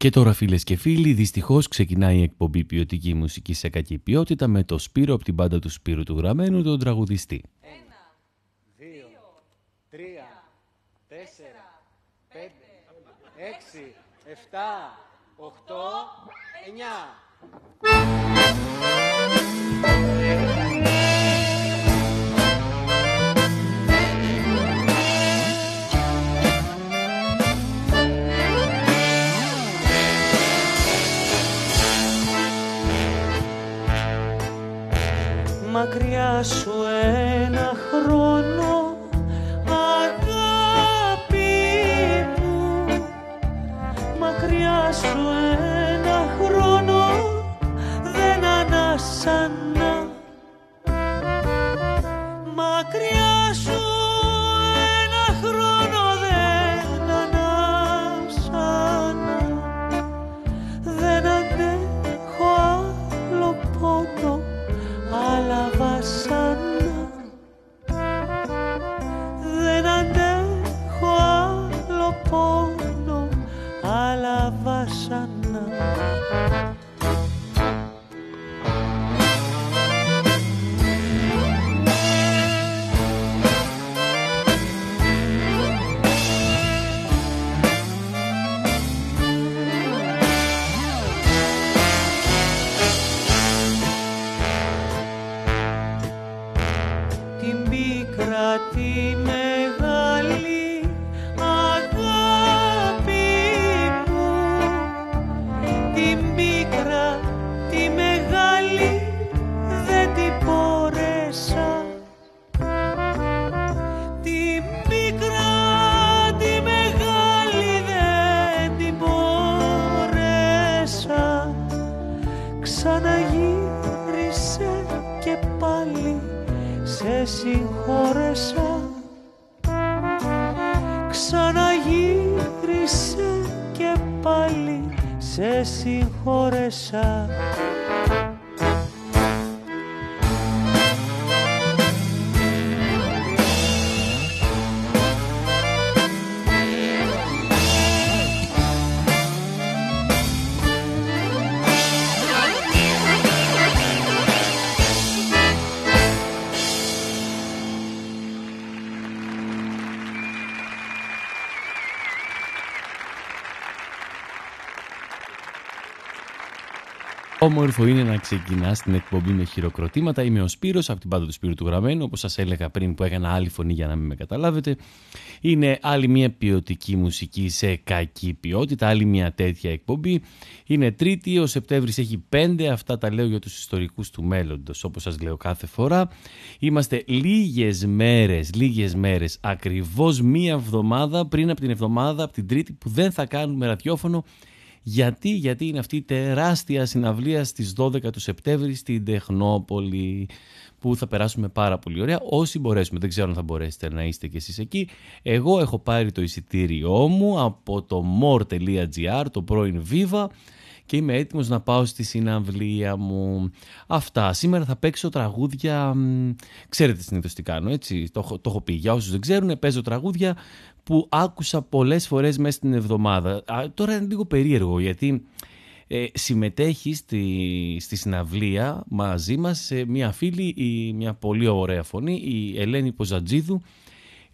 Και τώρα φίλες και φίλοι, δυστυχώς ξεκινάει η εκπομπή ποιοτική μουσική σε κακή ποιότητα με το Σπύρο από την πάντα του Σπύρου του Γραμμένου, τον τραγουδιστή. Ένα, δύο, τρία, τέσσερα, πέντε, έξι, εφτά, οχτώ, εννιά. Μακριά σου ένα χρόνο αγάπη μου. Μακριά σου ένα χρόνο δεν ανάσανα σε συγχώρεσα Όμορφο είναι να ξεκινάς την εκπομπή με χειροκροτήματα. Είμαι ο Σπύρος από την πάντα του Σπύρου του Γραμμένου, όπως σας έλεγα πριν που έκανα άλλη φωνή για να μην με καταλάβετε. Είναι άλλη μια ποιοτική μουσική σε κακή ποιότητα, άλλη μια τέτοια εκπομπή. Είναι Τρίτη, ο Σεπτέμβρης έχει πέντε, αυτά τα λέω για τους ιστορικούς του μέλλοντος, όπως σας λέω κάθε φορά. Είμαστε λίγες μέρες, λίγες μέρες, ακριβώς μία εβδομάδα πριν από την εβδομάδα, από την Τρίτη που δεν θα κάνουμε ραδιόφωνο γιατί, γιατί είναι αυτή η τεράστια συναυλία στις 12 του Σεπτέμβρη στην Τεχνόπολη που θα περάσουμε πάρα πολύ ωραία όσοι μπορέσουμε. Δεν ξέρω αν θα μπορέσετε να είστε κι εσείς εκεί. Εγώ έχω πάρει το εισιτήριό μου από το more.gr, το πρώην Viva και είμαι έτοιμος να πάω στη συναυλία μου. Αυτά. Σήμερα θα παίξω τραγούδια, ξέρετε συνήθως τι κάνω έτσι, το, το έχω πει. Για όσους δεν ξέρουν, παίζω τραγούδια που άκουσα πολλές φορές μέσα στην εβδομάδα. τώρα είναι λίγο περίεργο γιατί ε, συμμετέχει στη, στη συναυλία μαζί μας σε μια φίλη, η, μια πολύ ωραία φωνή, η Ελένη Ποζατζίδου.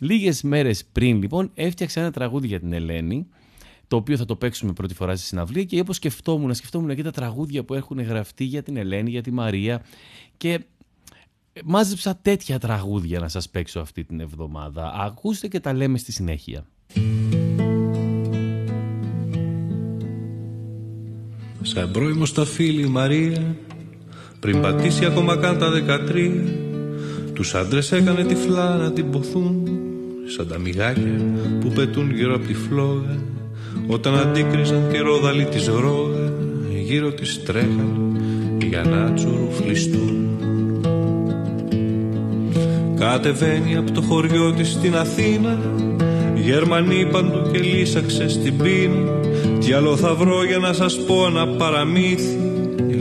Λίγες μέρες πριν λοιπόν έφτιαξε ένα τραγούδι για την Ελένη το οποίο θα το παίξουμε πρώτη φορά στη συναυλία και όπως σκεφτόμουν, σκεφτόμουν και τα τραγούδια που έχουν γραφτεί για την Ελένη, για τη Μαρία και μάζεψα τέτοια τραγούδια να σας παίξω αυτή την εβδομάδα. Ακούστε και τα λέμε στη συνέχεια. Σαν πρώιμο στα φίλη η Μαρία Πριν πατήσει ακόμα καν τα δεκατρία Τους άντρες έκανε τυφλά να την ποθούν Σαν τα μυγάκια που πετούν γύρω από τη φλόγα Όταν αντίκριζαν και ρόδαλοι της γρόγα Γύρω της τρέχαν για να τσουρουφλιστούν Κατεβαίνει από το χωριό της στην Αθήνα. Γερμανοί παντού και λύσαξε στην πείνα. Τι άλλο θα βρω για να σας πω ένα παραμύθι.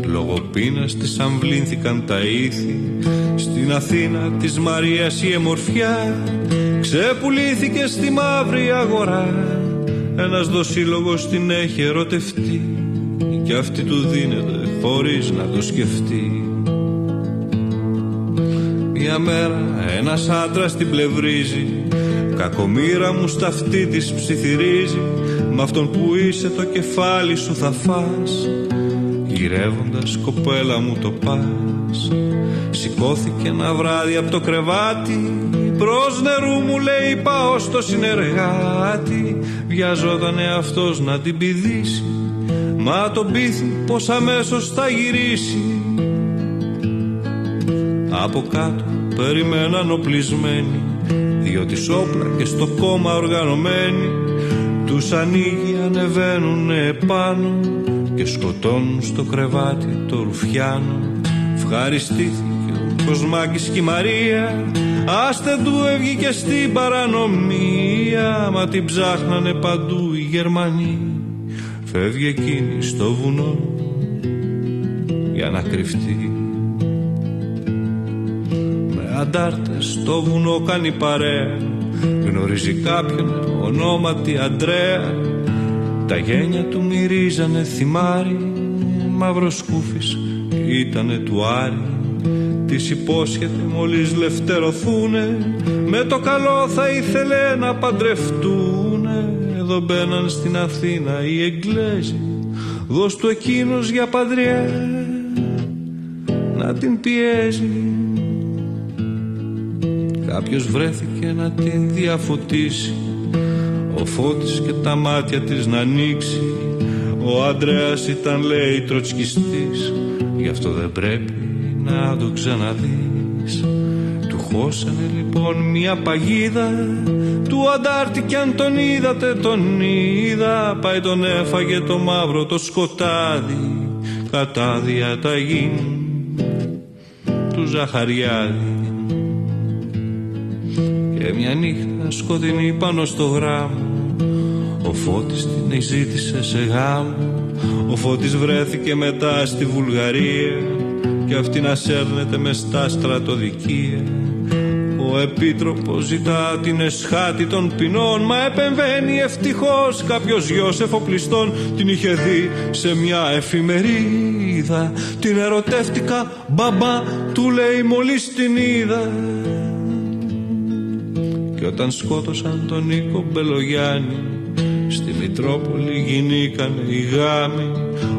Λόγω πείνας της αμβλήθηκαν τα ήθη. Στην Αθήνα της Μαρίας η εμορφιά Ξεπουλήθηκε στη μαύρη αγορά. Ένας δοσύλλογος την έχει ερωτευτεί. Και αυτή του δίνεται χωρίς να το σκεφτεί Μια μέρα ένας άντρας την πλευρίζει. Κακομήρα μου στα αυτή της ψιθυρίζει. Μ' αυτόν που είσαι το κεφάλι σου θα φας. Γυρεύοντας κοπέλα μου το πας. Σηκώθηκε ένα βράδυ από το κρεβάτι. Προς νερού μου λέει πάω στο συνεργάτη. Βιαζότανε αυτός να την πηδήσει. Μα τον πείθει πως αμέσως θα γυρίσει. Από κάτω περιμέναν οπλισμένοι Διότι όπλα και στο κόμμα οργανωμένοι. Τους ανοίγει ανεβαίνουν επάνω Και σκοτώνουν στο κρεβάτι το ρουφιάνο. Ευχαριστήθηκε ο Κοσμάκης και η Μαρία. Άστε του έβγηκε στην παρανομία. Μα την ψάχνανε παντού οι Γερμανοί. Φεύγει εκείνη στο βουνό Για να κρυφτεί Με αντάρτες στο βουνό κάνει παρέα. Γνωρίζει κάποιον ονόματι Αντρέα. Τα γένια του μυρίζανε θυμάρι Μαύρος σκούφης ήτανε του Άρη. Της υπόσχεται μόλις λευτερωθούνε Με το καλό θα ήθελε να παντρευτούνε. Εδώ μπαίναν στην Αθήνα οι Εγγλέζοι Δώσ' του εκείνος για παντριά Να την πιέζει Κάποιος βρέθηκε να την διαφωτίσει. Ο φώτης και τα μάτια της να ανοίξει. Ο Αντρέας ήταν λέει τροτσκιστής Γι' αυτό δεν πρέπει να το ξαναδείς. Του χώσανε λοιπόν μια παγίδα. Του αντάρτη κι αν τον είδατε τον είδα. Πάει τον έφαγε το μαύρο το σκοτάδι. Κατά διαταγή του Ζαχαριάδη. Και μια νύχτα σκοτεινή πάνω στο γράμμο. Ο Φώτης την ζήτησε σε γάμο. Ο Φώτης βρέθηκε μετά στη Βουλγαρία και αυτή να σέρνεται με στα στρατοδικεία. Ο Επίτροπος ζητά την εσχάτη των ποινών Μα επεμβαίνει ευτυχώς κάποιος γιος εφοπλιστών Την είχε δει σε μια εφημερίδα. Την ερωτεύτηκα μπαμπά του λέει μόλις την είδα Και όταν σκότωσαν τον Νίκο Μπελογιάννη Στη Μητρόπολη γινήκανε οι γάμοι.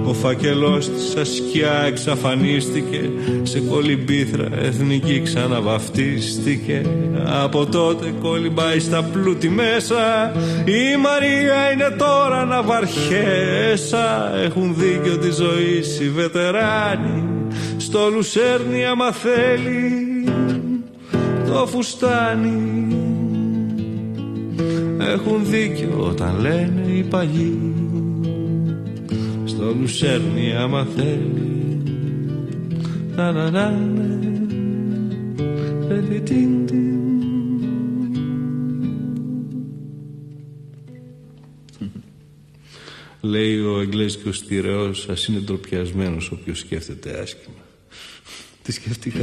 Ο φακελός της ασκιά εξαφανίστηκε Σε κολυμπήθρα εθνική ξαναβαφτίστηκε. Από τότε κολυμπάει στα πλούτη μέσα Η Μαρία είναι τώρα να βαρχέσα Έχουν δίκιο τη ζωή οι βετεράνοι Στο Λουσέρνι άμα θέλει το φουστάνι έχουν δίκιο όταν λένε οι παλιοί στο Λουσέρνι άμα θέλει να να να Λέει ο Εγγλέζικος τυρεός ας είναι ντροπιασμένος όποιος σκέφτεται άσχημα Τι σκέφτηκα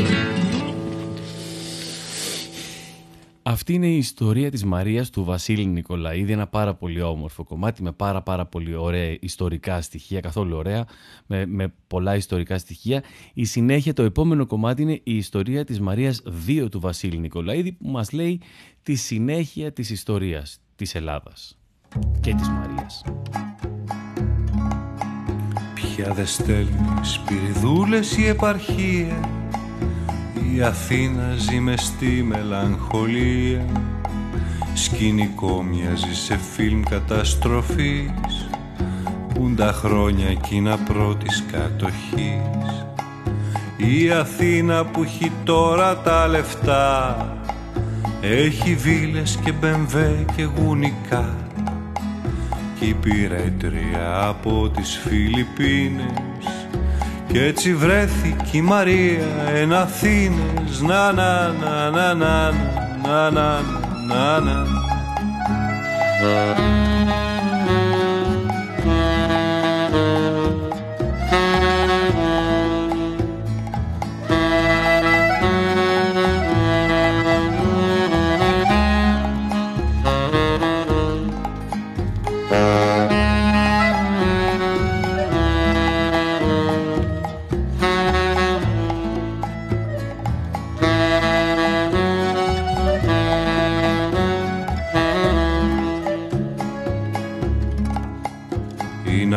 Αυτή είναι η ιστορία της Μαρίας του Βασίλη Νικολαίδη, ένα πάρα πολύ όμορφο κομμάτι με πάρα πάρα πολύ ωραία ιστορικά στοιχεία, καθόλου ωραία, με, με πολλά ιστορικά στοιχεία. Η συνέχεια, το επόμενο κομμάτι είναι η ιστορία της Μαρίας 2 του Βασίλη Νικολαίδη που μας λέει τη συνέχεια της ιστορίας της Ελλάδας και της Μαρίας. Πια δε στέλνεις σπυριδούλες η επαρχία η Αθήνα ζει με στη μελαγχολία. Σκηνικό μοιάζει σε φιλμ καταστροφής. Πουν τα χρόνια εκείνα πρώτης κατοχής. Η Αθήνα που έχει τώρα τα λεφτά Έχει βίλες και μπεμβέ και γουνικά. Κι η πυρέτρια από τις Φιλιππίνες κι έτσι βρέθηκε η Μαρία εν Αθήνες να να να να να να να να να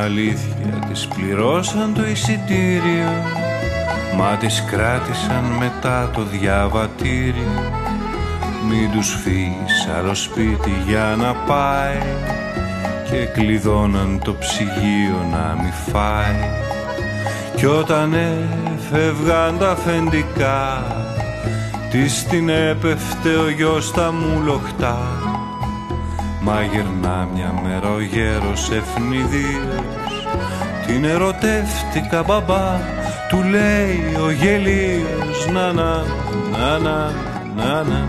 αλήθεια της πληρώσαν το εισιτήριο Μα τις κράτησαν μετά το διαβατήριο. Μην τους φύγεις άλλο σπίτι για να πάει Και κλειδώναν το ψυγείο να μη φάει. Κι όταν έφευγαν τα αφεντικά Της την έπεφτε ο γιος τα μου λοχτά. Μα γυρνά μια μέρα ο γέρος ευνηδίος Την ερωτεύτηκα μπαμπά Του λέει ο γελίος Να να να να να να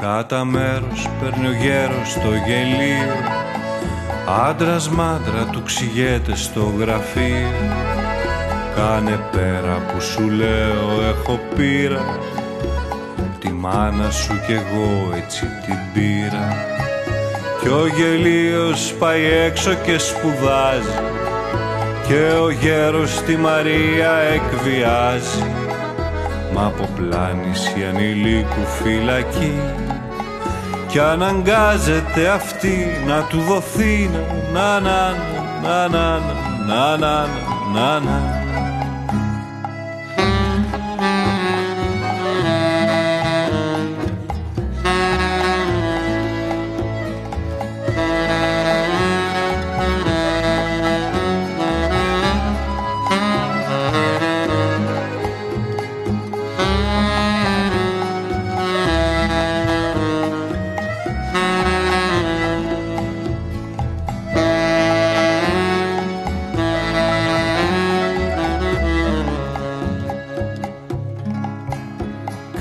Κάτα μέρος παίρνει ο γέρος το γελίο Άντρας μάντρα του ξηγέται στο γραφείο. Κάνε πέρα που σου λέω έχω πείρα Τη μάνα σου κι εγώ έτσι την πήρα κι ο γελίος πάει έξω και σπουδάζει Και ο γέρος τη Μαρία εκβιάζει. Μα από πλάνηση ανηλίκου φυλακή. Κι αναγκάζεται αυτή να του δοθεί να να να να να να να να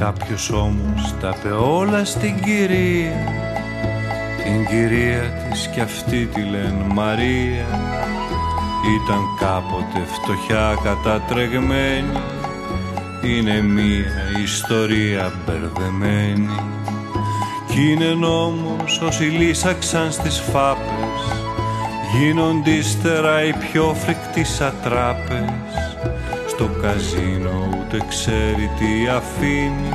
Κάποιος όμως τα πε όλα στην κυρία. Την κυρία της κι αυτή τη λένε Μαρία. Ήταν κάποτε φτωχιά κατατρεγμένη. Είναι μία ιστορία μπερδεμένη. Κι είναι νόμος όσοι λύσαξαν στις φάπες Γίνονται ύστερα οι πιο φρικτοί σατράπες στο καζίνο ούτε ξέρει τι αφήνει.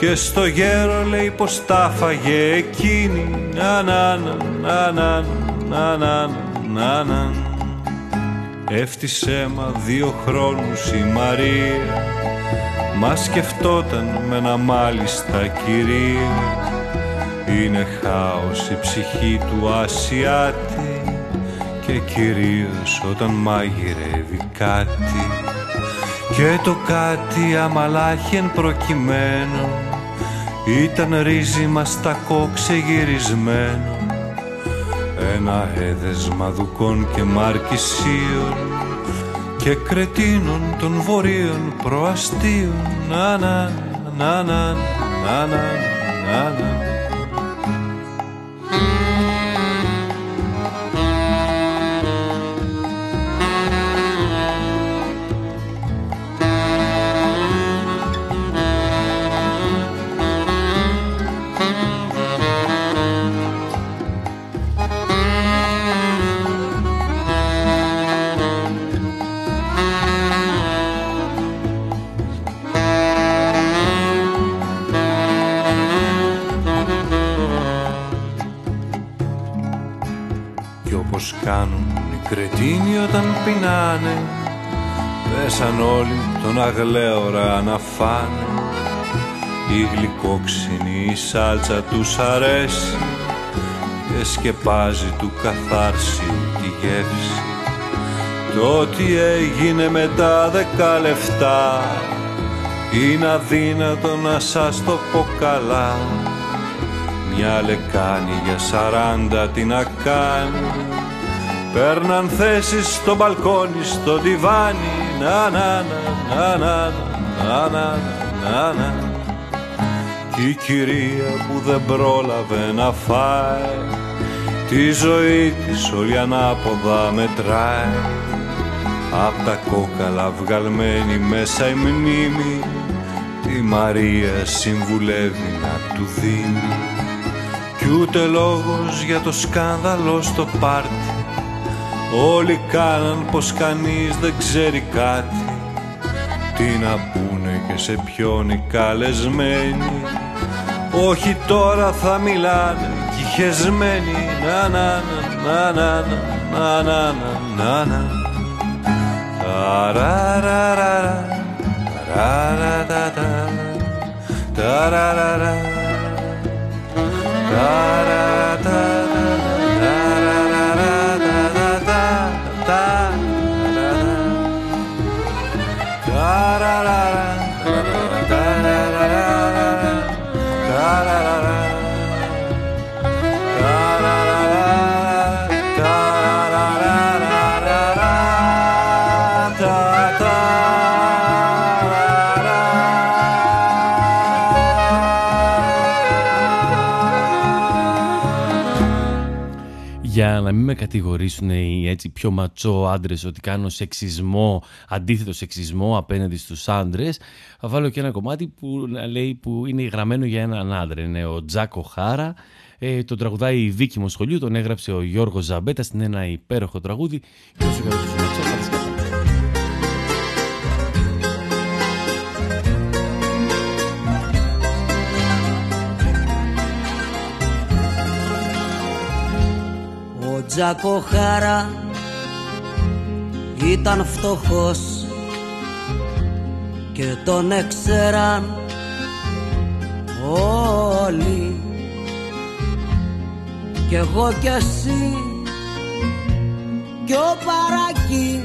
Και στο γέρο λέει πως τα φαγε εκείνη. Ανάνα, αναν. ανάνα, Έφτισε μα δύο χρόνους η Μαρία. Μα σκεφτόταν με ένα μάλιστα κυρία. Είναι χάος η ψυχή του Ασιάτη. Και κυρίως όταν μαγειρεύει κάτι και το κάτι αμαλάχεν προκειμένου ήταν ρίζημα στα ξεγυρισμένο ένα έδεσμα δουκών και μαρκισίων και κρετίνων των βορείων προαστίων. Να να να να να να να Κρετίνοι όταν πεινάνε. Πέσαν όλοι τον αγλέωρα να φάνε. Η γλυκόξινη η σάλτσα τους αρέσει Και σκεπάζει του καθάρσιου τη γεύση. Το τι έγινε μετά δέκα λεφτά Είναι αδύνατο να σας το πω καλά. Μια λεκάνη για σαράντα τι να κάνει Παίρναν θέσεις στο μπαλκόνι, στο διβάνι. Να να να να να να να να Κι η κυρία που δεν πρόλαβε να φάει Τη ζωή της όλη ανάποδα μετράει. Απ' τα κόκαλα βγαλμένη μέσα η μνήμη Τη Μαρία συμβουλεύει να του δίνει. Κι ούτε λόγος για το σκάνδαλο στο πάρτι Όλοι κάναν πως κανείς δεν ξέρει κάτι. Τι να πούνε και σε ποιον οι καλεσμένοι. Όχι τώρα θα μιλάνε κι χεσμένοι. Να να na na na na na na κατηγορήσουν οι έτσι πιο ματσό άντρες ότι κάνω σεξισμό, αντίθετο σεξισμό απέναντι στους άντρες. Θα βάλω και ένα κομμάτι που, λέει, που είναι γραμμένο για έναν άντρα. Είναι ο Τζάκο Χάρα. Ε, τον τραγουδάει η Βίκη Μοσχολιού τον έγραψε ο Γιώργος Ζαμπέτα. Στην ένα υπέροχο τραγούδι. Και όσο Τζακοχάρα ήταν φτωχός και τον έξεραν όλοι. Κι εγώ κι εσύ κι ο Παρακή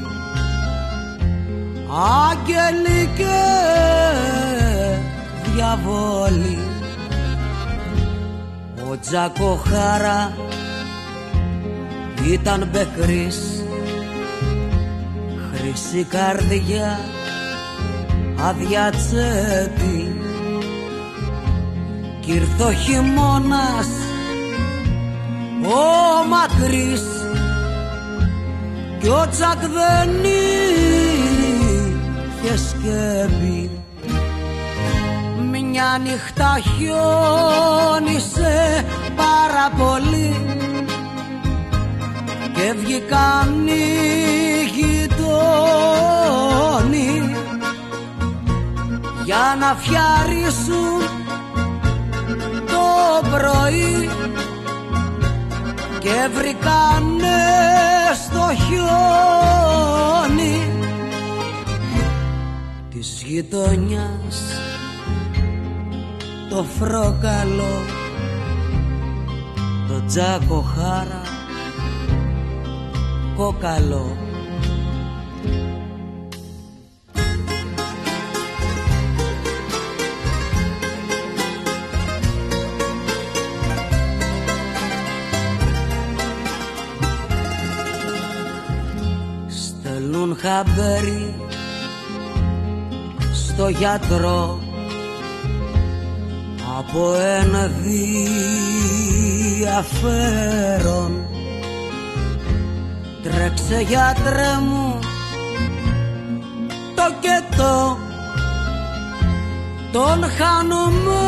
άγγελοι και διαβόλοι. Ο Τζακοχάρα ήταν μπεκρής χρυσή καρδιά αδιατσέτη κι ήρθε ο χειμώνας ο μακρύς. Κι ο τσακ δεν είχε σκέπη. Μια νύχτα χιόνισε πάρα πολύ και βγήκαν οι γειτόνι για να φτιαρίσουν το πρωί. Και βρήκανε στο χιόνι της γειτονιάς το φρόκαλο το τζάκο χάρα κόκαλο Στέλνουν χαμπέρι στο γιατρό από ένα διαφέρον Τρέξε γιατρέ μου το και το τον χάνουμε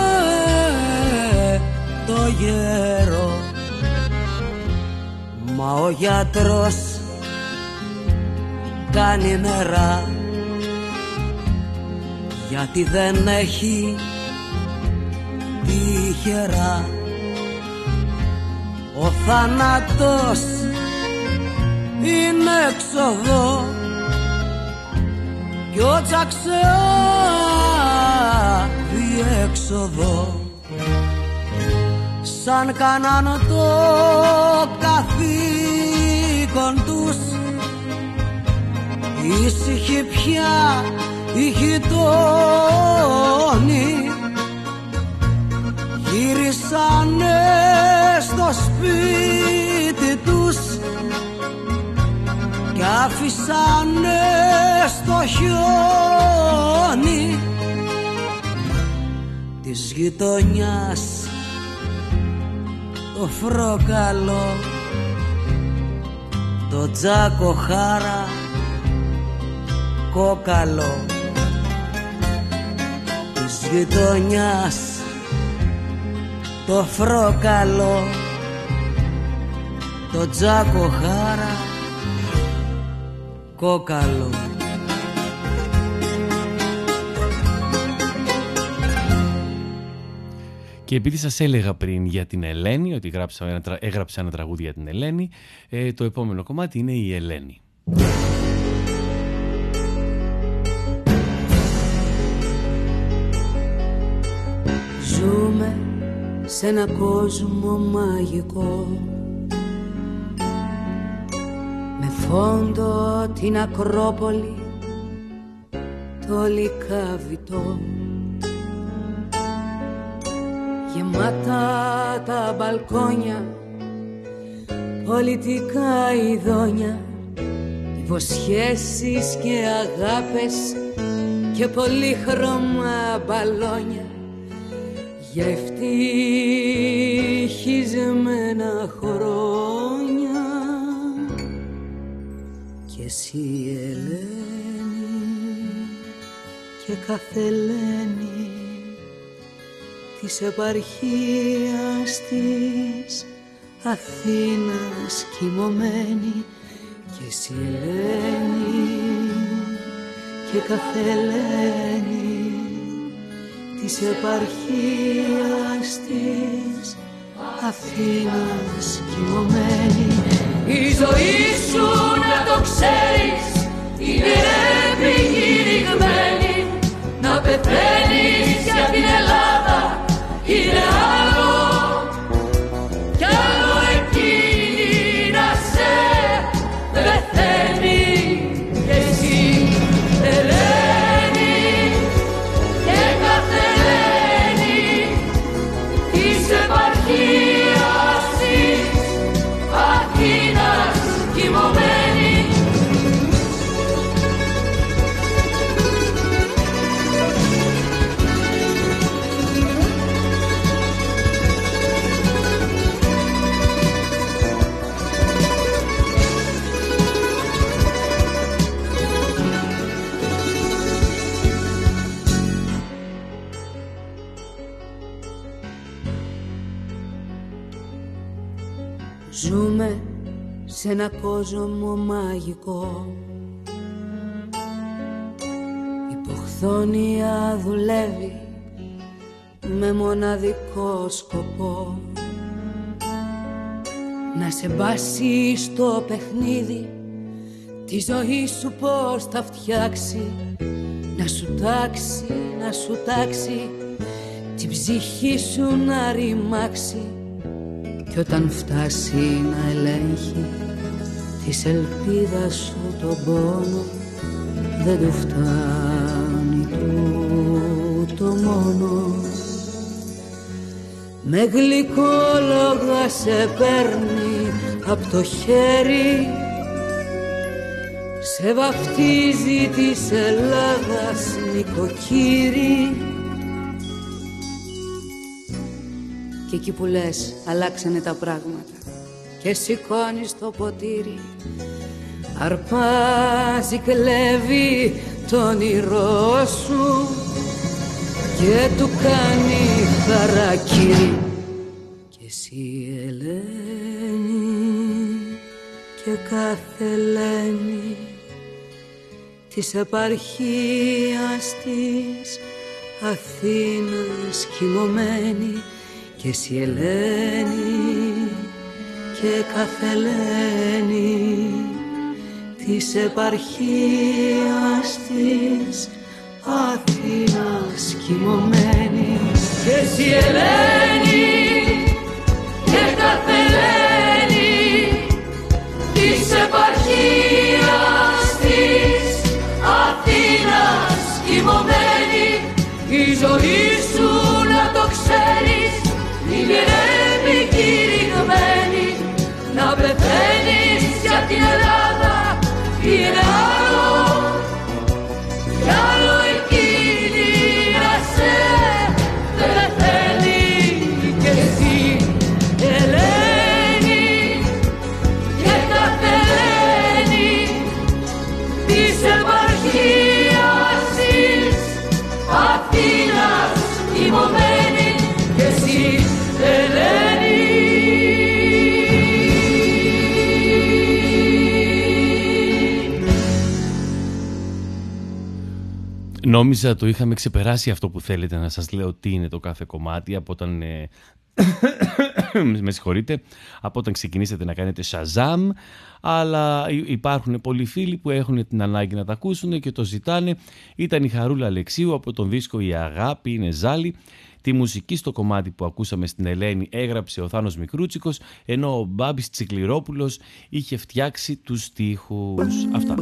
το γέρο. Μα ο γιατρός κάνει νερά γιατί δεν έχει τυχερά. Ο θάνατος είναι έξοδο κι ο τσαξεά διέξοδο σαν κάναν το καθήκον τους ήσυχοι πια οι γειτόνοι γύρισανε στο σπίτι κι άφησανε στο χιόνι της γειτονιάς το φρόκαλο το τζάκο χάρα κόκαλο της γειτονιάς το φρόκαλο το τζάκο χάρα κόκαλο Και επειδή σας έλεγα πριν για την Ελένη, ότι έγραψα ένα, έγραψα ένα τραγούδι για την Ελένη, ε, το επόμενο κομμάτι είναι η Ελένη. Ζούμε σε ένα κόσμο μαγικό φόντο την Ακρόπολη το λικαβιτό Γεμάτα τα μπαλκόνια πολιτικά ειδόνια υποσχέσεις και αγάπες και πολύχρωμα μπαλόνια. Για ευτυχισμένα χρόνια εσύ Ελένη και καθελένη της επαρχίας της Αθήνας κοιμωμένη. Και εσύ Ελένη και καθελένη της επαρχίας της Αθήνας κοιμωμένη η ζωή σου να το ξέρεις είναι επικηρυγμένη να πεθαίνεις για την Ελλάδα είναι ένα κόσμο μαγικό. Η ποχθόνια δουλεύει με μοναδικό σκοπό. Να σε μπάσει στο παιχνίδι Τη ζωή σου πώς θα φτιάξει. Να σου τάξει, να σου τάξει Την ψυχή σου να ρημάξει. Κι όταν φτάσει να ελέγχει της ελπίδας σου τον πόνο δεν του φτάνει το μόνο. Με γλυκόλογα σε παίρνει απ' το χέρι σε βαφτίζει της Ελλάδας νοικοκύρη. Και εκεί που λες αλλάξανε τα πράγματα Και σηκώνεις το ποτήρι. Αρπάζει, κλέβει το όνειρό σου Και του κάνει χαρακύρι Και εσύ Ελένη Και κάθε Ελένη Της επαρχίας της Αθήνας κοιμωμένη. Και εσύ Ελένη και καθελένη της επαρχίας της Αθήνας κοιμωμένη. Και εσύ Ελένη Νόμιζα το είχαμε ξεπεράσει αυτό που θέλετε να σας λέω τι είναι το κάθε κομμάτι από όταν... Ε, με συγχωρείτε, από όταν ξεκινήσετε να κάνετε Shazam, αλλά υπάρχουν πολλοί φίλοι που έχουν την ανάγκη να τα ακούσουν και το ζητάνε. Ήταν η Χαρούλα Αλεξίου από τον δίσκο «Η αγάπη είναι ζάλι». Τη μουσική στο κομμάτι που ακούσαμε στην Ελένη έγραψε ο Θάνος Μικρούτσικος, ενώ ο Μπάμπης Τσικληρόπουλος είχε φτιάξει τους στίχους. Αυτά.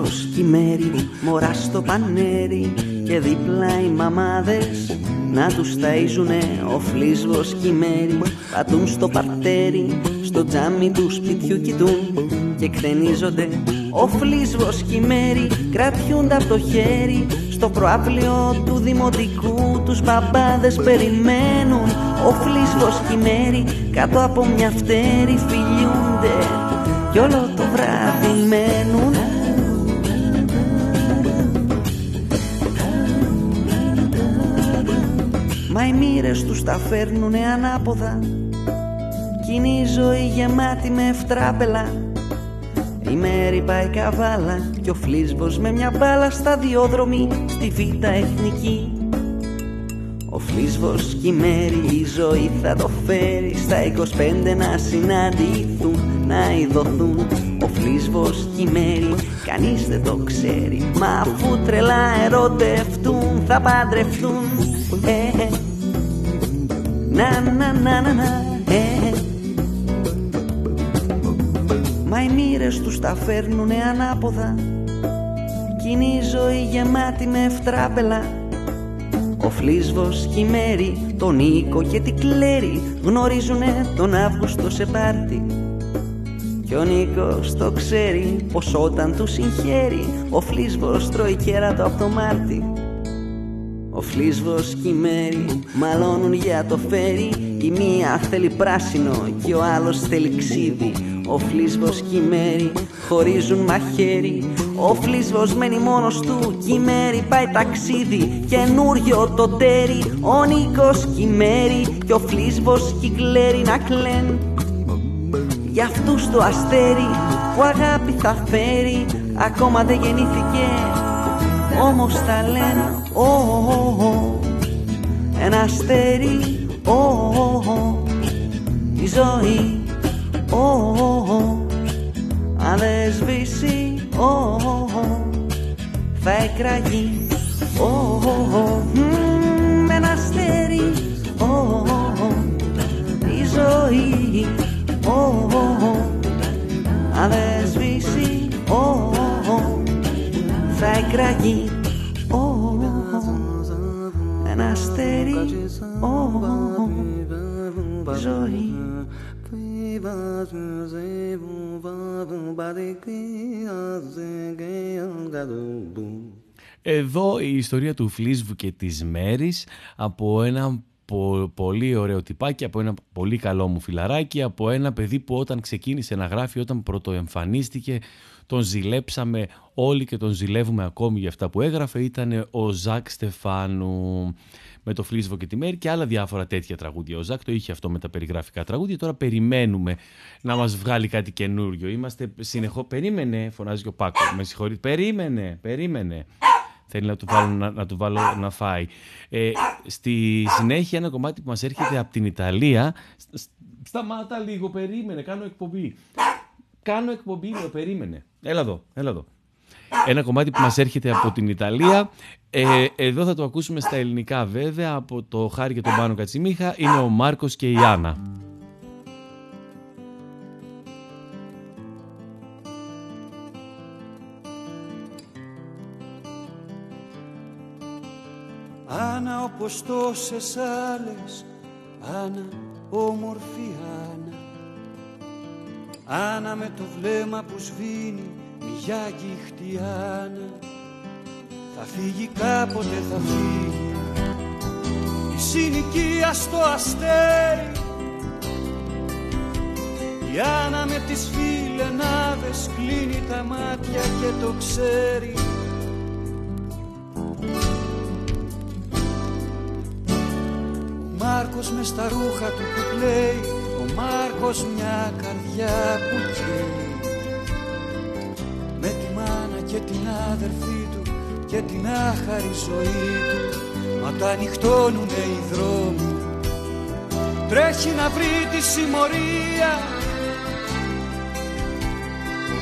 Φλίσβος κι μέρη, μωρά στο πανέρι και δίπλα οι μαμάδες να τους ταΐζουνε. Ο φλίσβος κι μέρη πατούν στο παρτέρι στο τζάμι του σπιτιού κοιτούν και εκτενίζονται. Ο φλίσβος κι μέρη κρατιούνται από το χέρι στο προάβλιο του δημοτικού τους μπαμπάδες περιμένουν. Ο φλίσβος κι μέρη κάτω από μια φτέρη φιλιούνται. Κι όλο το βράδυ μένουν μοίρες τους τα φέρνουνε ανάποδα. Κι είναι η ζωή γεμάτη με ευτράπελα. Η μέρη πάει καβάλα Κι ο φλίσβος με μια μπάλα στα διόδρομη Στη β' εθνική. Ο φλίσβος κι η μέρη η ζωή θα το φέρει Στα 25 να συναντηθούν, να ειδωθούν. Ο φλίσβος κι η μέρη κανείς δεν το ξέρει Μα αφού τρελά ερωτευτούν θα παντρευτούν. Ε, ε. Να να να να να ε. Μα οι μοίρες τους τα φέρνουνε ανάποδα. Κι είναι η ζωή γεμάτη με ευτράπελα ο Φλίσβος κι η Μέρη, τον Νίκο και την Κλέρη γνωρίζουνε τον Αύγουστο σε πάρτι. Κι ο Νίκος το ξέρει πως όταν του συγχαίρει Ο Φλίσβος τρώει κέρατο από το Μάρτι Ο Φλίσβος και η Μέρη μαλώνουν για το φέρι. Η μία θέλει πράσινο και ο άλλος θέλει ξύδι. Ο Φλίσβος και η Μέρη χωρίζουν μαχαίρι. Ο Φλίσβος μένει μόνος του και η Μέρη πάει ταξίδι. Καινούριο το τέρι Ο Νίκος και η Μέρη. Και ο Φλίσβος και η Κλέρη να κλαίνουν για αυτούς το αστέρι που αγάπη θα φέρει. Ακόμα δεν γεννήθηκε όμως τα λένε ο, Ένα αστέρι ο, Η ζωή ο, Αν δεν σβήσει Θα εκραγεί Ένα αστέρι Η ζωή αν δεν θα εκραγεί ένα αστέρι. Ζωή. Εδώ η ιστορία του Φλίσβου και της Μέρης από ένα πολύ ωραίο τυπάκι, από ένα πολύ καλό μου φιλαράκι, από ένα παιδί που όταν ξεκίνησε να γράφει, όταν πρωτοεμφανίστηκε, τον ζηλέψαμε όλοι και τον ζηλεύουμε ακόμη για αυτά που έγραφε, ήταν ο Ζακ Στεφάνου με το Φλίσβο και τη Μέρη και άλλα διάφορα τέτοια τραγούδια. Ο Ζακ το είχε αυτό με τα περιγραφικά τραγούδια. Τώρα περιμένουμε να μας βγάλει κάτι καινούριο. Είμαστε συνεχώ. Περίμενε, φωνάζει και ο Πάκος. Με συγχωρείτε. Περίμενε, περίμενε. Θέλει να του, βάλω, να, να του βάλω να φάει. Ε, στη συνέχεια ένα κομμάτι που μας έρχεται από την Ιταλία. Σταμάτα λίγο, περίμενε, κάνω εκπομπή. Κάνω εκπομπή, λέω, περίμενε. Έλα εδώ, έλα εδώ. Ένα κομμάτι που μας έρχεται από την Ιταλία. Ε, εδώ θα το ακούσουμε στα ελληνικά βέβαια από το Χάρη και τον Πάνο Κατσιμίχα. Είναι ο Μάρκος και η Άννα. Άννα όπως τόσες άλλες Άννα όμορφη Άννα Άννα με το βλέμμα που σβήνει μια γύχτη Άννα Θα φύγει κάποτε θα φύγει. Η συνοικία στο αστέρι. Η Άννα με τις φίλες φιλενάδες κλείνει τα μάτια και το ξέρει. Ο Μάρκος μες στα ρούχα του που πλέει Ο Μάρκος μια καρδιά που κλαίει Με τη μάνα και την άδερφή του Και την άχαρη ζωή του. Μα τα νυχτώνουνε οι δρόμοι. Τρέχει να βρει τη συμμορία.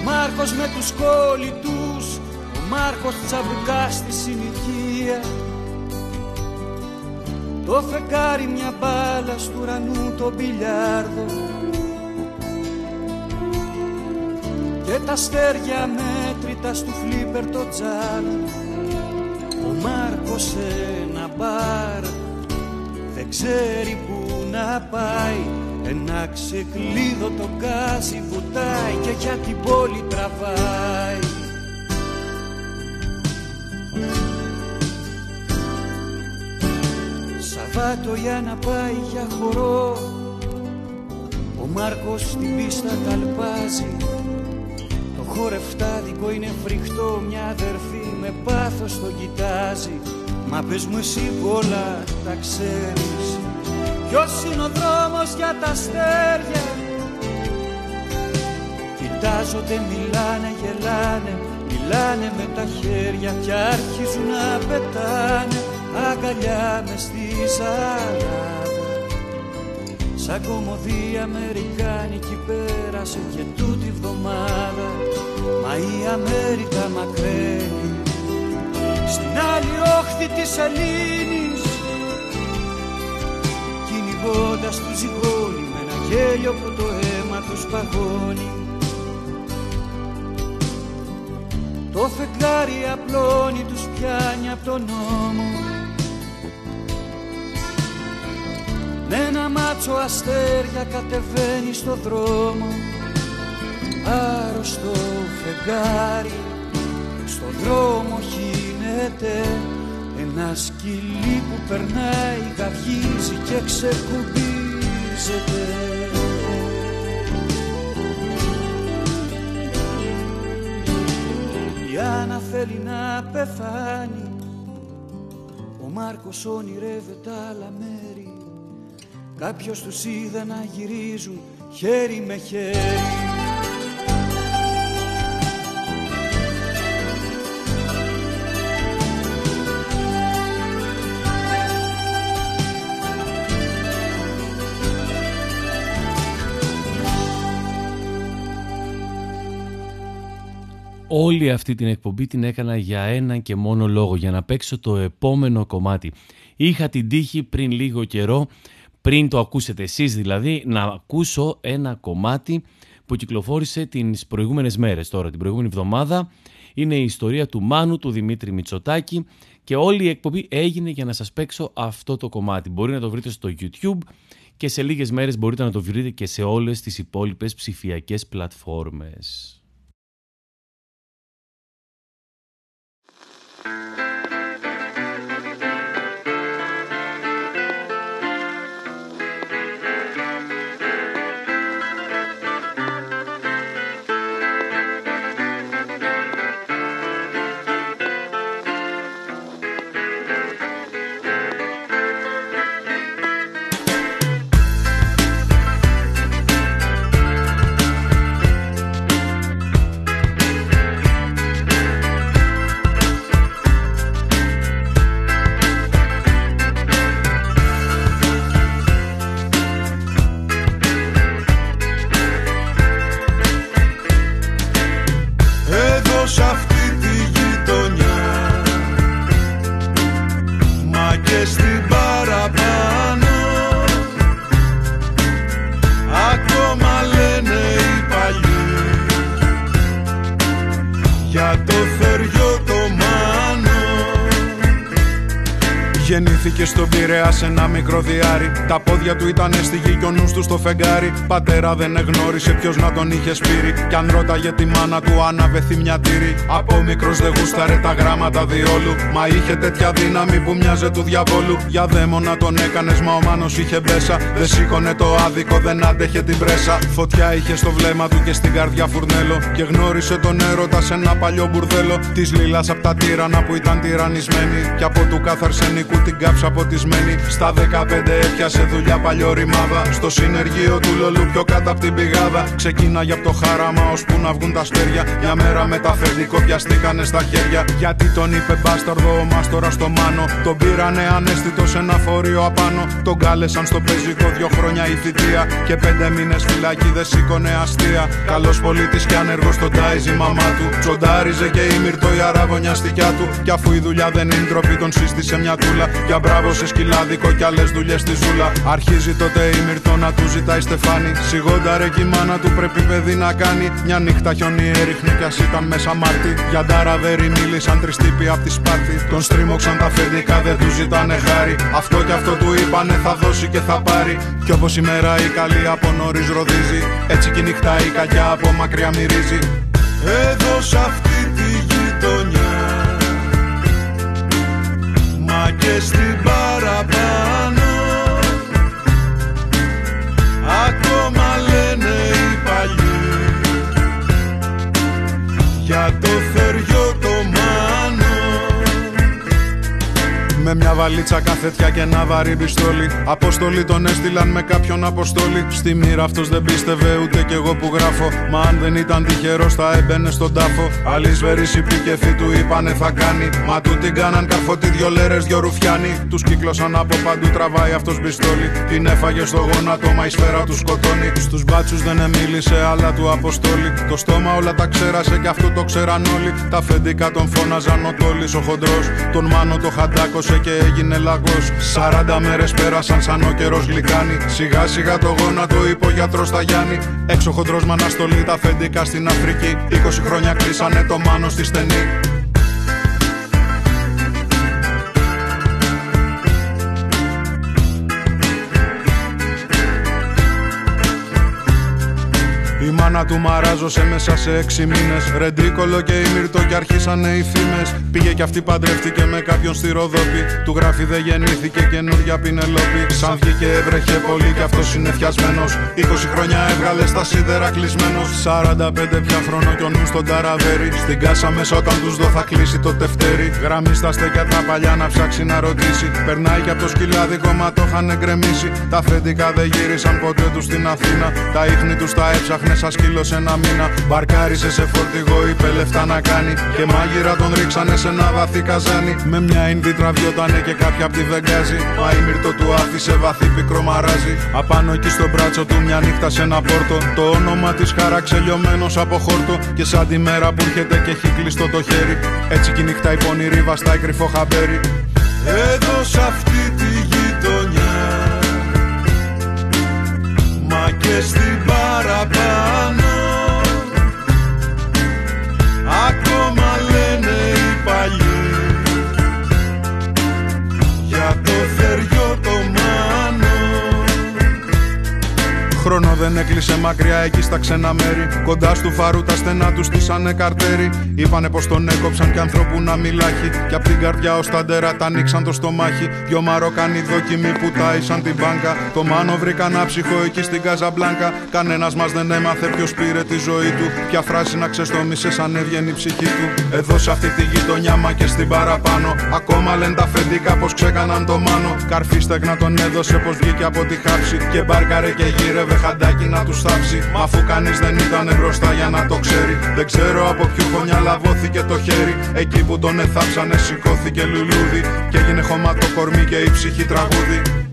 Μάρκος με τους κόλλητους Ο Μάρκος τσαμπουκά στη συνοικία Το φεγγάρι μια μπάλα στου ουρανού το μπιλιάρδο. Και τα στέρια μέτρητα στου φλίπερ το τζάλι Ο Μάρκος ένα μπαρ δεν ξέρει που να πάει. Ένα ξεκλείδο το γκάζι βουτάει και για την πόλη τραβάει Σαββάτο για να πάει για χορό. Ο Μάρκος στην πίστα καλπάζει Το χορευτάδικο είναι φρικτό Μια αδερφή με πάθος το κοιτάζει. Μα πες μου εσύ πολλά τα ξέρεις. Ποιος είναι ο δρόμος για τα αστέρια; Κοιτάζονται, μιλάνε, γελάνε. Μιλάνε με τα χέρια και άρχιζουν να πετάνε Αγκαλιά με στη ζαλάδα Σαν κομμωδία Αμερικάνικη πέρασε και τούτη βδομάδα. Μα η Αμέρικα μακραίνει. Στην άλλη όχθη της Ελλήνης κυνηγώντας του ζυγόνι με ένα γέλιο που το αίμα τους παγώνει Το φεγγάρι απλώνει τους πιάνει από τον νόμο Με ένα μάτσο αστέρια κατεβαίνει στο δρόμο. Άρρωστο φεγγάρι στο δρόμο χύνεται. Ένα σκυλί που περνάει γαυγίζει και ξεκουμπίζεται. Η Άννα θέλει να πεθάνει. Ο Μάρκος όνειρεύεται άλλα μέρη Κάποιος τους είδα να γυρίζουν χέρι με χέρι Όλη αυτή την εκπομπή την έκανα για ένα και μόνο λόγο, για να παίξω το επόμενο κομμάτι. Είχα την τύχη πριν λίγο καιρό, πριν το ακούσετε εσείς δηλαδή, να ακούσω ένα κομμάτι που κυκλοφόρησε τις προηγούμενες μέρες τώρα, την προηγούμενη εβδομάδα. Είναι η ιστορία του Μάνου, του Δημήτρη Μητσοτάκη και όλη η εκπομπή έγινε για να σας παίξω αυτό το κομμάτι. Μπορεί να το βρείτε στο YouTube και σε λίγες μέρες μπορείτε να το βρείτε και σε όλες τις υπόλοιπες ψηφιακές πλατφόρμες. Σε ένα μικρό διάρι. Τα πόδια του ήταν στη γη και ο νους του στο φεγγάρι. Πατέρα δεν εγνώρισε ποιος να τον είχε σπείρει. Κι αν ρώταγε τη μάνα του, άναβε μια τύρι. Από μικρός δεν γούσταρε τα γράμματα διόλου. Μα είχε τέτοια δύναμη που μοιάζε του διαβόλου. Για δαίμονα τον έκανες, μα ο μάνος είχε μπέσα. Δεν σήκωνε το άδικο, δεν άντεχε την πρέσα. Φωτιά είχε στο βλέμμα του και στην καρδιά φουρνέλο. Και γνώρισε τον έρωτα σε ένα παλιό μπουρδέλο. Της λίλας από τα τύρανα που ήταν τυρανισμένη. Κι από του κάθε αρσενικού την κάψα ποτισμένη. Στα 15 έπιασε δουλειά παλιό ρημάδα. Στο συνεργείο του Λολού πιο κάτω από την πηγάδα. Ξεκίναγε από το χάραμα ώσπου να βγουν τα αστέρια. Μια μέρα με τα φερνικό πιαστήκανε στα χέρια. Γιατί τον είπε μπάσταρδο ο μάστορα στο μάνο. Τον πήρανε ανέστητο σε ένα φορείο απάνω. Τον κάλεσαν στο πεζικό δυο χρόνια η θητεία. Και πέντε μήνες φυλακή δεν σήκωνε αστεία. Καλός πολίτης και άνεργος στον τάιζ η μαμά του. Τσοντάριζε και η μυρτό η αράβωνια στικιά του. Κι αφού η δουλειά δεν είναι ντροπή, τον σύστησε μια τούλα. Για μπράβο σε σκυλάδικο κι άλλες δουλειές στη ζούλα. Αρχίζει τότε η μυρτό να του ζητάει στεφάνι. Σιγόντα ρε κι η μάνα του πρέπει παιδί να κάνει. Μια νύχτα χιονί έριχνε κι ας ήταν μέσα Μάρτι. Για νταραβέρι μίλησαν τριστύπη απ' τη Σπάρτη. Τον στρίμωξαν τα φεντικά, δεν του ζητάνε χάρη. Αυτό κι αυτό του είπανε θα δώσει και θα πάρει. Κι όπως η μέρα η καλή από νωρίς ροδίζει. Έτσι κι η νύχτα η κακιά από μακριά μυρίζει. Εδώ σ' αυτή τη γειτονιά Μα και στην παραπάνω Για με μια βαλίτσα καθέτια και ένα βαρύ πιστόλι. Αποστολή τον έστειλαν με κάποιον αποστόλη. Στη μοίρα αυτός δεν πίστευε ούτε κι εγώ που γράφω. Μα αν δεν ήταν τυχερός, θα έμπαινε στον τάφο. Άλλη σβερή πικεφή του είπανε θα κάνει. Μα του την κάναν καρφωτή δυο λέρες, δυο ρουφιάνοι. Τους κύκλωσαν από παντού, τραβάει αυτός πιστόλι. Την έφαγε στο γόνατο, μα η σφαίρα του σκοτώνει. Στους μπάτσους δεν εμίλησε, αλλά του αποστόλη. Το στόμα όλα τα ξέρασε και αυτό το ξέραν όλοι. Τα φεντικά τον φώναζαν ο τόλι ο χοντρός. Τον μάνο το χαντάκωσε και έγινε λαγός. Σαράντα μέρες πέρασαν σαν ο καιρός λικάνει Σιγά σιγά το γόνατο είπε ο γιατρός στα Γιάννη. Έξω χοντρός με αναστολή τα αφεντικά στην Αφρική. 20 χρόνια κλείσανε το μάνο στη στενή Η μάνα του μαράζωσε μέσα σε έξι μήνες. Ρεντρίκολο και η Μύρτο και αρχίσανε οι φήμες. Πήγε κι αυτή παντρεύτηκε με κάποιον στη Ροδόπη. Του γράφει δεν γεννήθηκε καινούρια πινελόπη. Σαν βγήκε έβρεχε πολύ κι αυτός είναι φτιασμένος. 20 χρόνια έβγαλε στα σίδερα κλεισμένος. 45 πια χρόνο κι ο νους στον ταραβέρι. Στην κάσα μέσα όταν τους δω θα κλείσει το τευτέρι. Γραμμή στα στέκια τα παλιά να ψάξει να ρωτήσει. Περνάει κι από το σκυλάδικο μα το είχαν γκρεμίσει. Τα φεντικά δεν γύρισαν ποτέ τους στην Αθήνα. Τα ίχνη τους τα έψαχνε σαν σκύλο σε ένα μήνα. Μπαρκάρισε σε φορτηγό, είπε λεφτά να κάνει. Και μάγειρα τον ρίξανε σε ένα βαθύ καζάνι. Με μια ίνδη τραβιότανε και κάποια απ' τη βεγγάζη. Μα η μύρτο του άφησε βαθύ πικρό μαράζι. Απάνω εκεί στο μπράτσο του μια νύχτα σε ένα πόρτο. Το όνομα της χάραξε λιωμένος από χόρτο. Και σαν τη μέρα που έρχεται και έχει κλειστό το χέρι. Έτσι κι η νύχτα η πονηρή βαστάει κρυφό χαμπέρι. Εδώ σε αυτή τη και στην παραπάνω. Ακόμα λένε οι παλιοί Για το θεριό το μάνο Χρόνο δεν έκλεισε μακριά εκεί στα ξένα μέρη. Κοντά στου φαρού τα στενά τους στήσανε καρτέρι. Είπανε πως τον έκοψαν κι ανθρώπου να μιλάχει. Κι απ' την καρδιά ως τα ντέρα τα ανοίξαν το στομάχι. Δυο μαροκάνοι δοκιμή που τάισαν την μπάνκα. Το μάνο βρήκαν άψυχο εκεί στην Καζαμπλάνκα. Κανένας μας δεν έμαθε ποιος πήρε τη ζωή του. Ποια φράση να ξεστομίσες σαν έβγαινε η ψυχή του. Εδώ σε αυτή τη γειτονιά μα και στην παραπάνω. Ακόμα λένε τα φεντικά πως ξέκαναν το μάνο. Καρφί στεγνά τον έδωσε πως βγήκε από τη χάψη. Και μπάρκαρε και γύρευε χαντάκι να τους θάψει. Μα αφού κανείς δεν ήταν μπροστά για να το ξέρει. Δεν ξέρω από ποιο χωνιά λαβώθηκε το χέρι. Εκεί που τον εθάψανε σηκώθηκε λουλούδι. Και έγινε χώμα το κορμί και η ψυχή τραγούδι.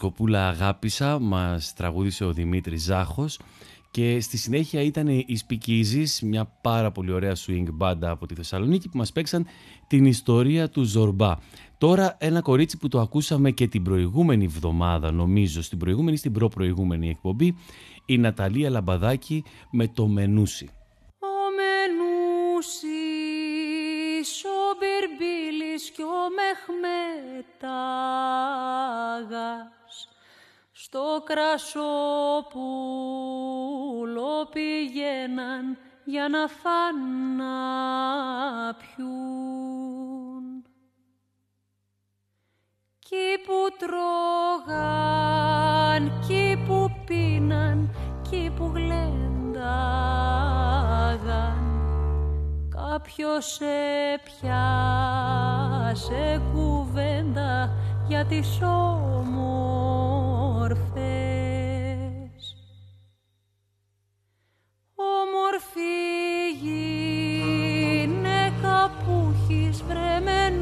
«Μια βοσκοπούλα αγάπησα» μας τραγούδισε ο Δημήτρης Ζάχος και στη συνέχεια ήταν οι Speakeasies, μια πάρα πολύ ωραία swing μπάντα από τη Θεσσαλονίκη που μας παίξαν την ιστορία του Ζορμπά. Τώρα ένα κορίτσι που το ακούσαμε και την προηγούμενη εβδομάδα νομίζω, στην προηγούμενη στην προπροηγούμενη εκπομπή, η Ναταλία Λαμπαδάκη με το Μενούσι. Ο Μενούσης, ο Μπυρμπίλης κι ο Μεχμετάγας στο κρασόπουλο πηγαίναν για να φαν να πιούν. Κι που τρώγαν, κι που πίναν, κι που γλένταγαν Κάποιος έπιασε κουβέντα για τις όμορφες. Όμορφη γυναίκα που έχεις βρεμενούσαγα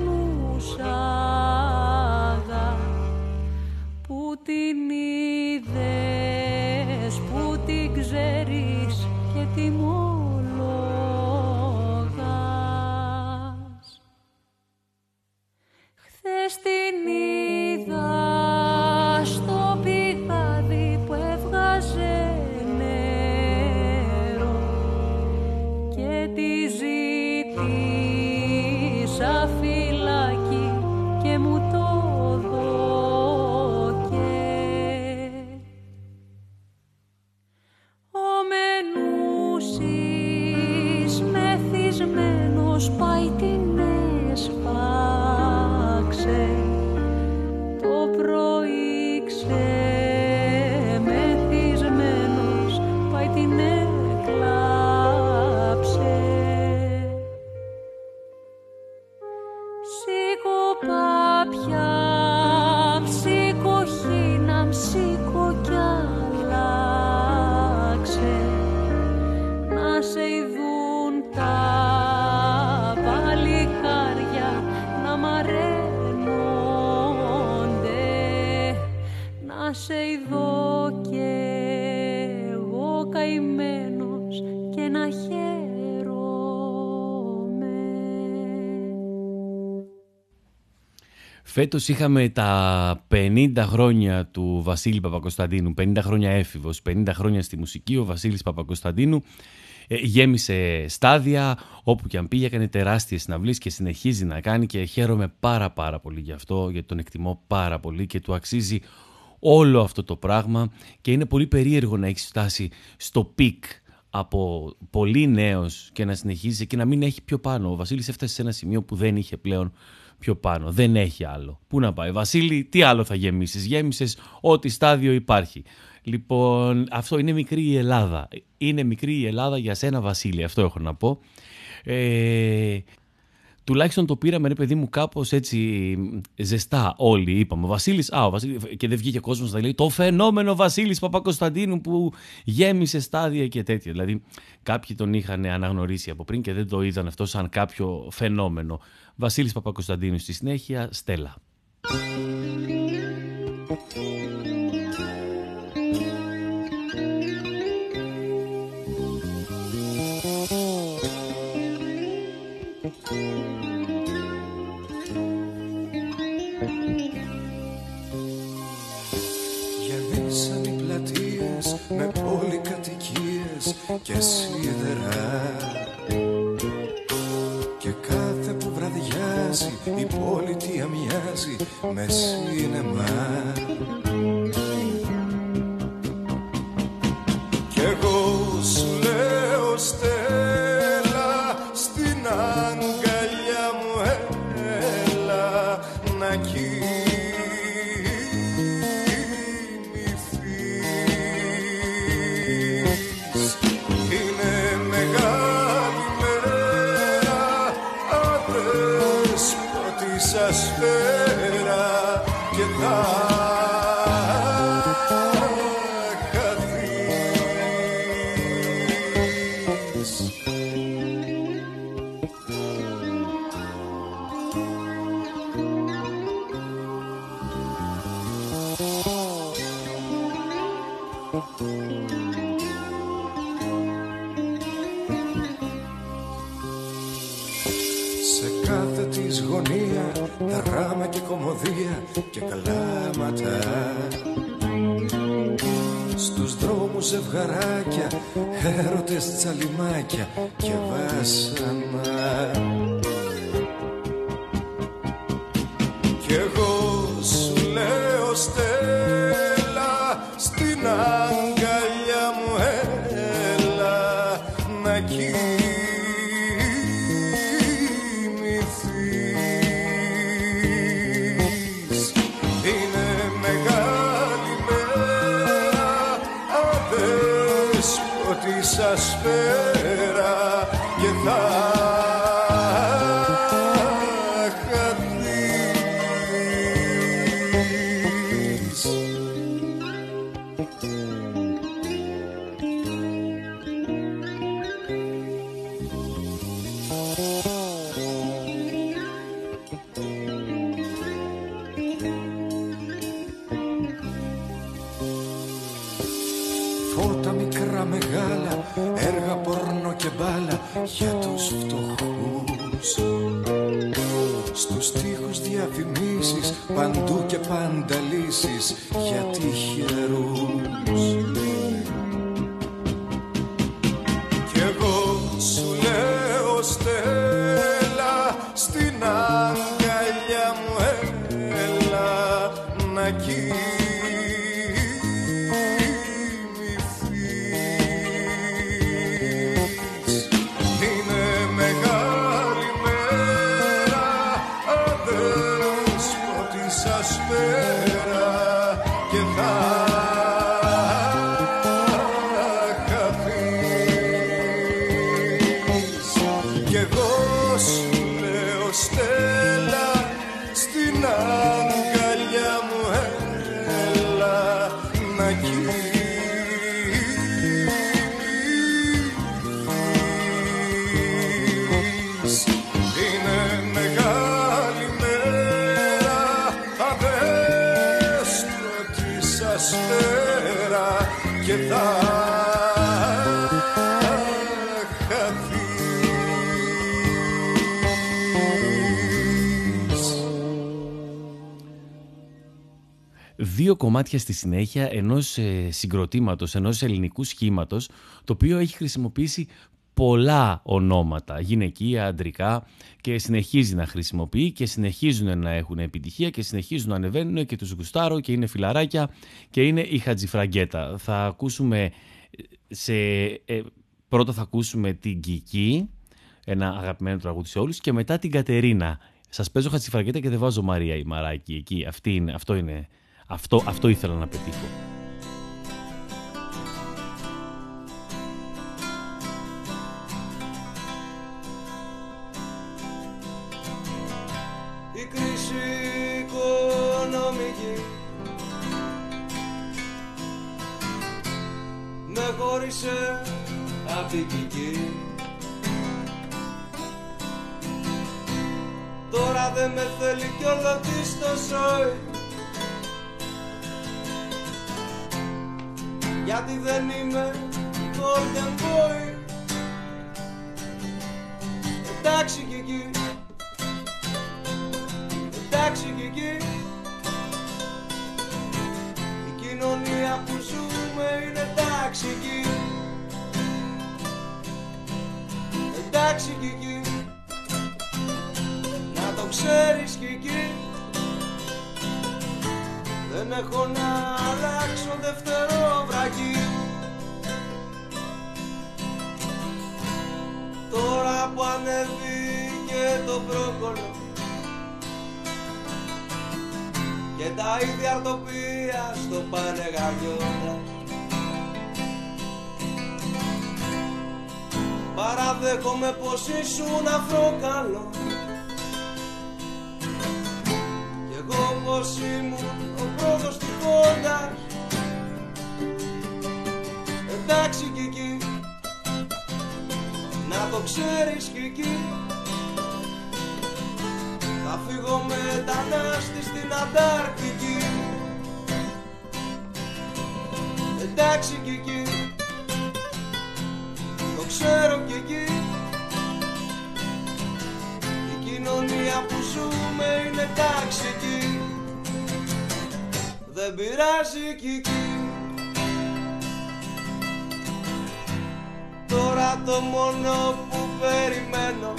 Που την είδες, που την ξέρεις και τιμολογάς Χθες την Φέτος είχαμε τα 50 χρόνια του Βασίλη Παπακωνσταντίνου, 50 χρόνια έφηβος, 50 χρόνια στη μουσική, ο Βασίλης Παπακωνσταντίνου ε, γέμισε στάδια, όπου και αν πήγε έκανε τεράστιες συναυλίες και συνεχίζει να κάνει και χαίρομαι πάρα πάρα πολύ γι' αυτό, γιατί τον εκτιμώ πάρα πολύ και του αξίζει όλο αυτό το πράγμα. Και είναι πολύ περίεργο να έχει φτάσει στο peak από πολύ νέος και να συνεχίζει και να μην έχει πιο πάνω. Ο Βασίλης έφτασε σε ένα σημείο που δεν είχε πλέον πιο πάνω. Δεν έχει άλλο. Πού να πάει. Βασίλη, τι άλλο θα γεμίσεις; Γέμισες ό,τι στάδιο υπάρχει. Λοιπόν, αυτό είναι μικρή η Ελλάδα. Είναι μικρή η Ελλάδα για σένα Βασίλη. Αυτό έχω να πω. Ε, τουλάχιστον το πήραμε ρε παιδί μου κάπως έτσι ζεστά όλοι. Είπαμε ο Βασίλης, Α, ο Βασίλης, και δεν βγήκε κόσμος να λέει το φαινόμενο Βασίλης Παπακοσταντίνου που γέμισε στάδια και τέτοια. Δηλαδή κάποιοι τον είχαν αναγνωρίσει από πριν και δεν το είδαν αυτό σαν κάποιο φαινόμενο. Βασίλης Παπακοσταντίνου στη συνέχεια, Στέλλα. με πολυκατοικίες και σίδερα μες σίνεμα ζευγαράκια, έρωτες τσαλιμάκια και βάσανα δύο κομμάτια στη συνέχεια ενός ε, συγκροτήματος, ενός ελληνικού σχήματος, το οποίο έχει χρησιμοποιήσει πολλά ονόματα, γυναικεία, αντρικά και συνεχίζει να χρησιμοποιεί και συνεχίζουν να έχουν επιτυχία και συνεχίζουν να ανεβαίνουν και τους γουστάρω και είναι φιλαράκια και είναι η Χατζηφραγκέτα. Θα ακούσουμε ε, σε... Ε, πρώτα θα ακούσουμε την Κική, ένα αγαπημένο τραγούδι σε όλους και μετά την Κατερίνα. Σας παίζω Χατζηφραγκέτα και δεν βάζω Μαρία η Μαράκη εκεί. Αυτή είναι, αυτό είναι αυτό, αυτό ήθελα να πετύχω. Κοινωνία που ζούμε είναι ταξική Δεν πειράζει Κική. Τώρα το μόνο που περιμένω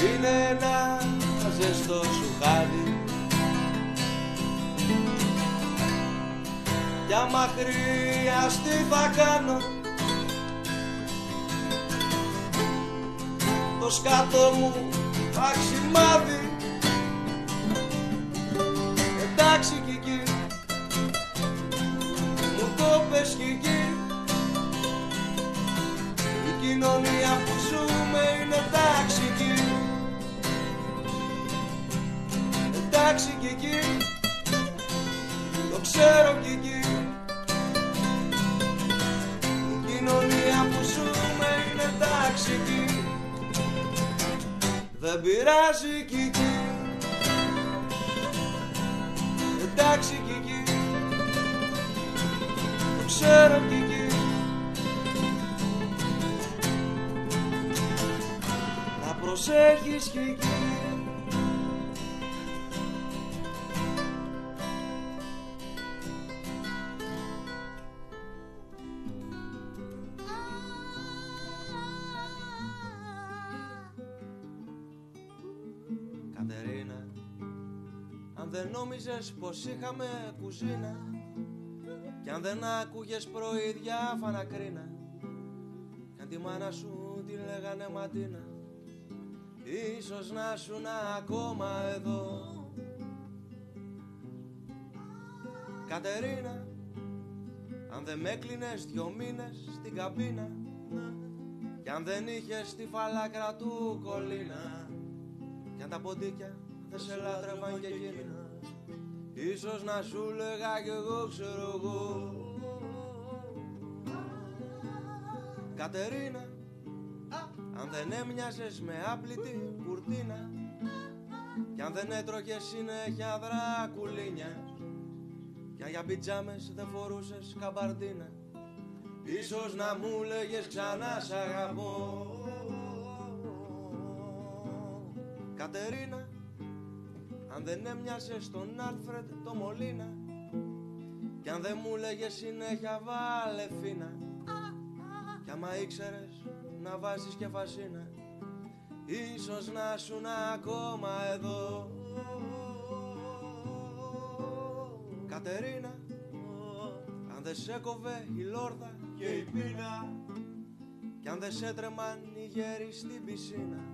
Είναι ένα ζεστό σου χάδι Κι άμα χρειαστεί θα κάνω το σκάτο μου ταξιμάδι πειράζει κι εκεί Εντάξει κι εκεί Το ξέρω κι εκεί Να προσέχεις κι νόμιζες πως είχαμε κουζίνα Κι αν δεν άκουγες πρωί διάφανα κρίνα Κι αν τη μάνα σου τη λέγανε Ματίνα Ίσως να σου να ακόμα εδώ. Κατερίνα Αν δεν με έκλεινες δυο μήνες στην καμπίνα Κι αν δεν είχες τη φαλάκρα του κολλίνα Κι αν τα ποντίκια δεν σε λάτρευαν και εκείνα Ίσως να σου λέγα κι εγώ ξέρω εγώ. Κατερίνα Αν δεν έμοιαζες με άπλητη κουρτίνα Κι αν δεν έτρωγες συνέχεια δρακουλίνια Κι αν για πιτζάμες δεν φορούσες καμπαρτίνα Ίσως να μου λέγες ξανά σ' αγαπώ. Κατερίνα αν δεν έμοιασες στον Άλφρεντ το Μολίνα Κι αν δεν μου λέγες συνέχεια βάλε φίνα. Κι άμα ήξερες να βάζεις και φασίνα Ίσως να σου ακόμα εδώ. Κατερίνα Αν δεν σε κοβέ η λόρδα και η πείνα. Κι αν δεν σε τρεμάν οι γέροι στην πισίνα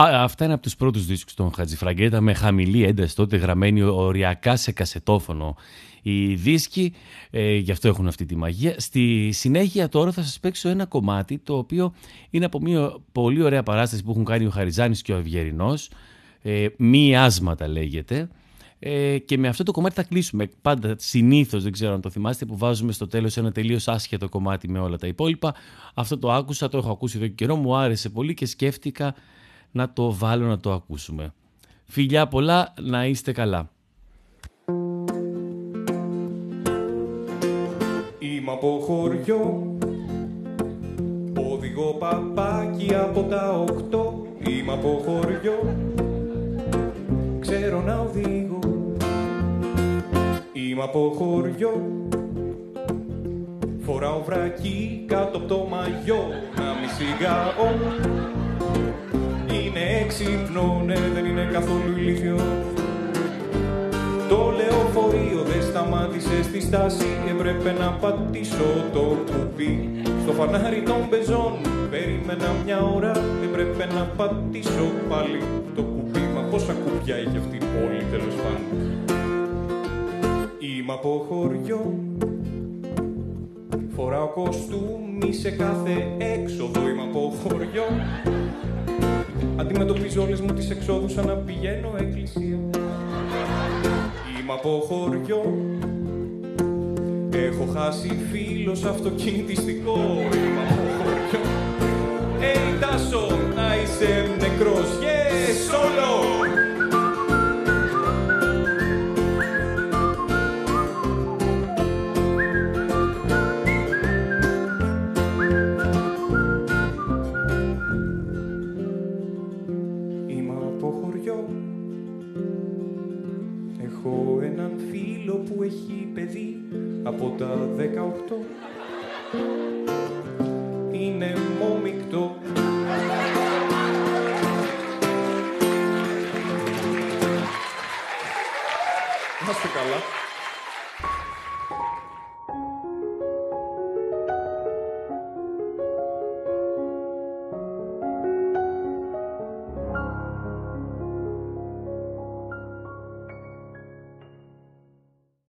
Α, αυτά είναι από τους πρώτους δίσκους των Χατζηφραγκέτα με χαμηλή ένταση τότε γραμμένη οριακά σε κασετόφωνο οι δίσκοι, ε, γι' αυτό έχουν αυτή τη μαγεία. Στη συνέχεια τώρα θα σας παίξω ένα κομμάτι το οποίο είναι από μια πολύ ωραία παράσταση που έχουν κάνει ο Χαριζάνης και ο Αυγερινός, ε, άσματα λέγεται. Ε, και με αυτό το κομμάτι θα κλείσουμε. Πάντα συνήθως, δεν ξέρω αν το θυμάστε, που βάζουμε στο τέλος ένα τελείως άσχετο κομμάτι με όλα τα υπόλοιπα. Αυτό το άκουσα, το έχω ακούσει εδώ και καιρό, μου άρεσε πολύ και σκέφτηκα να το βάλω να το ακούσουμε. Φιλιά πολλά, να είστε καλά. Είμαι από χωριό. Οδηγώ παπάκι από τα οκτώ. Είμαι από χωριό. Ξέρω να οδηγώ. Είμαι από χωριό. Φοράω βρακί κάτω από το μαγιό. Να μη σιγάω Είναι έξυπνο, ναι δεν είναι καθόλου ηλίθιο. Το λεωφορείο δεν σταμάτησε στη στάση Έπρεπε να πατήσω το κουμπί. Στο φανάρι των πεζών Περίμενα μια ώρα Έπρεπε να πατήσω πάλι το κουμπί. Μα πόσα κουμπιά έχει αυτή η πόλη τέλος πάντων. Είμαι από χωριό. Φοράω κοστούμι σε κάθε έξοδο. Είμαι από χωριό Αντιμετωπίζω όλες μου τις εξόδους σαν να πηγαίνω εκκλησία. Είμαι από χωριό. Έχω χάσει φίλος αυτοκινητιστικό. Είμαι από χωριό. Hey Τάσο, να είσαι νεκρός. Yes, solo από τα 18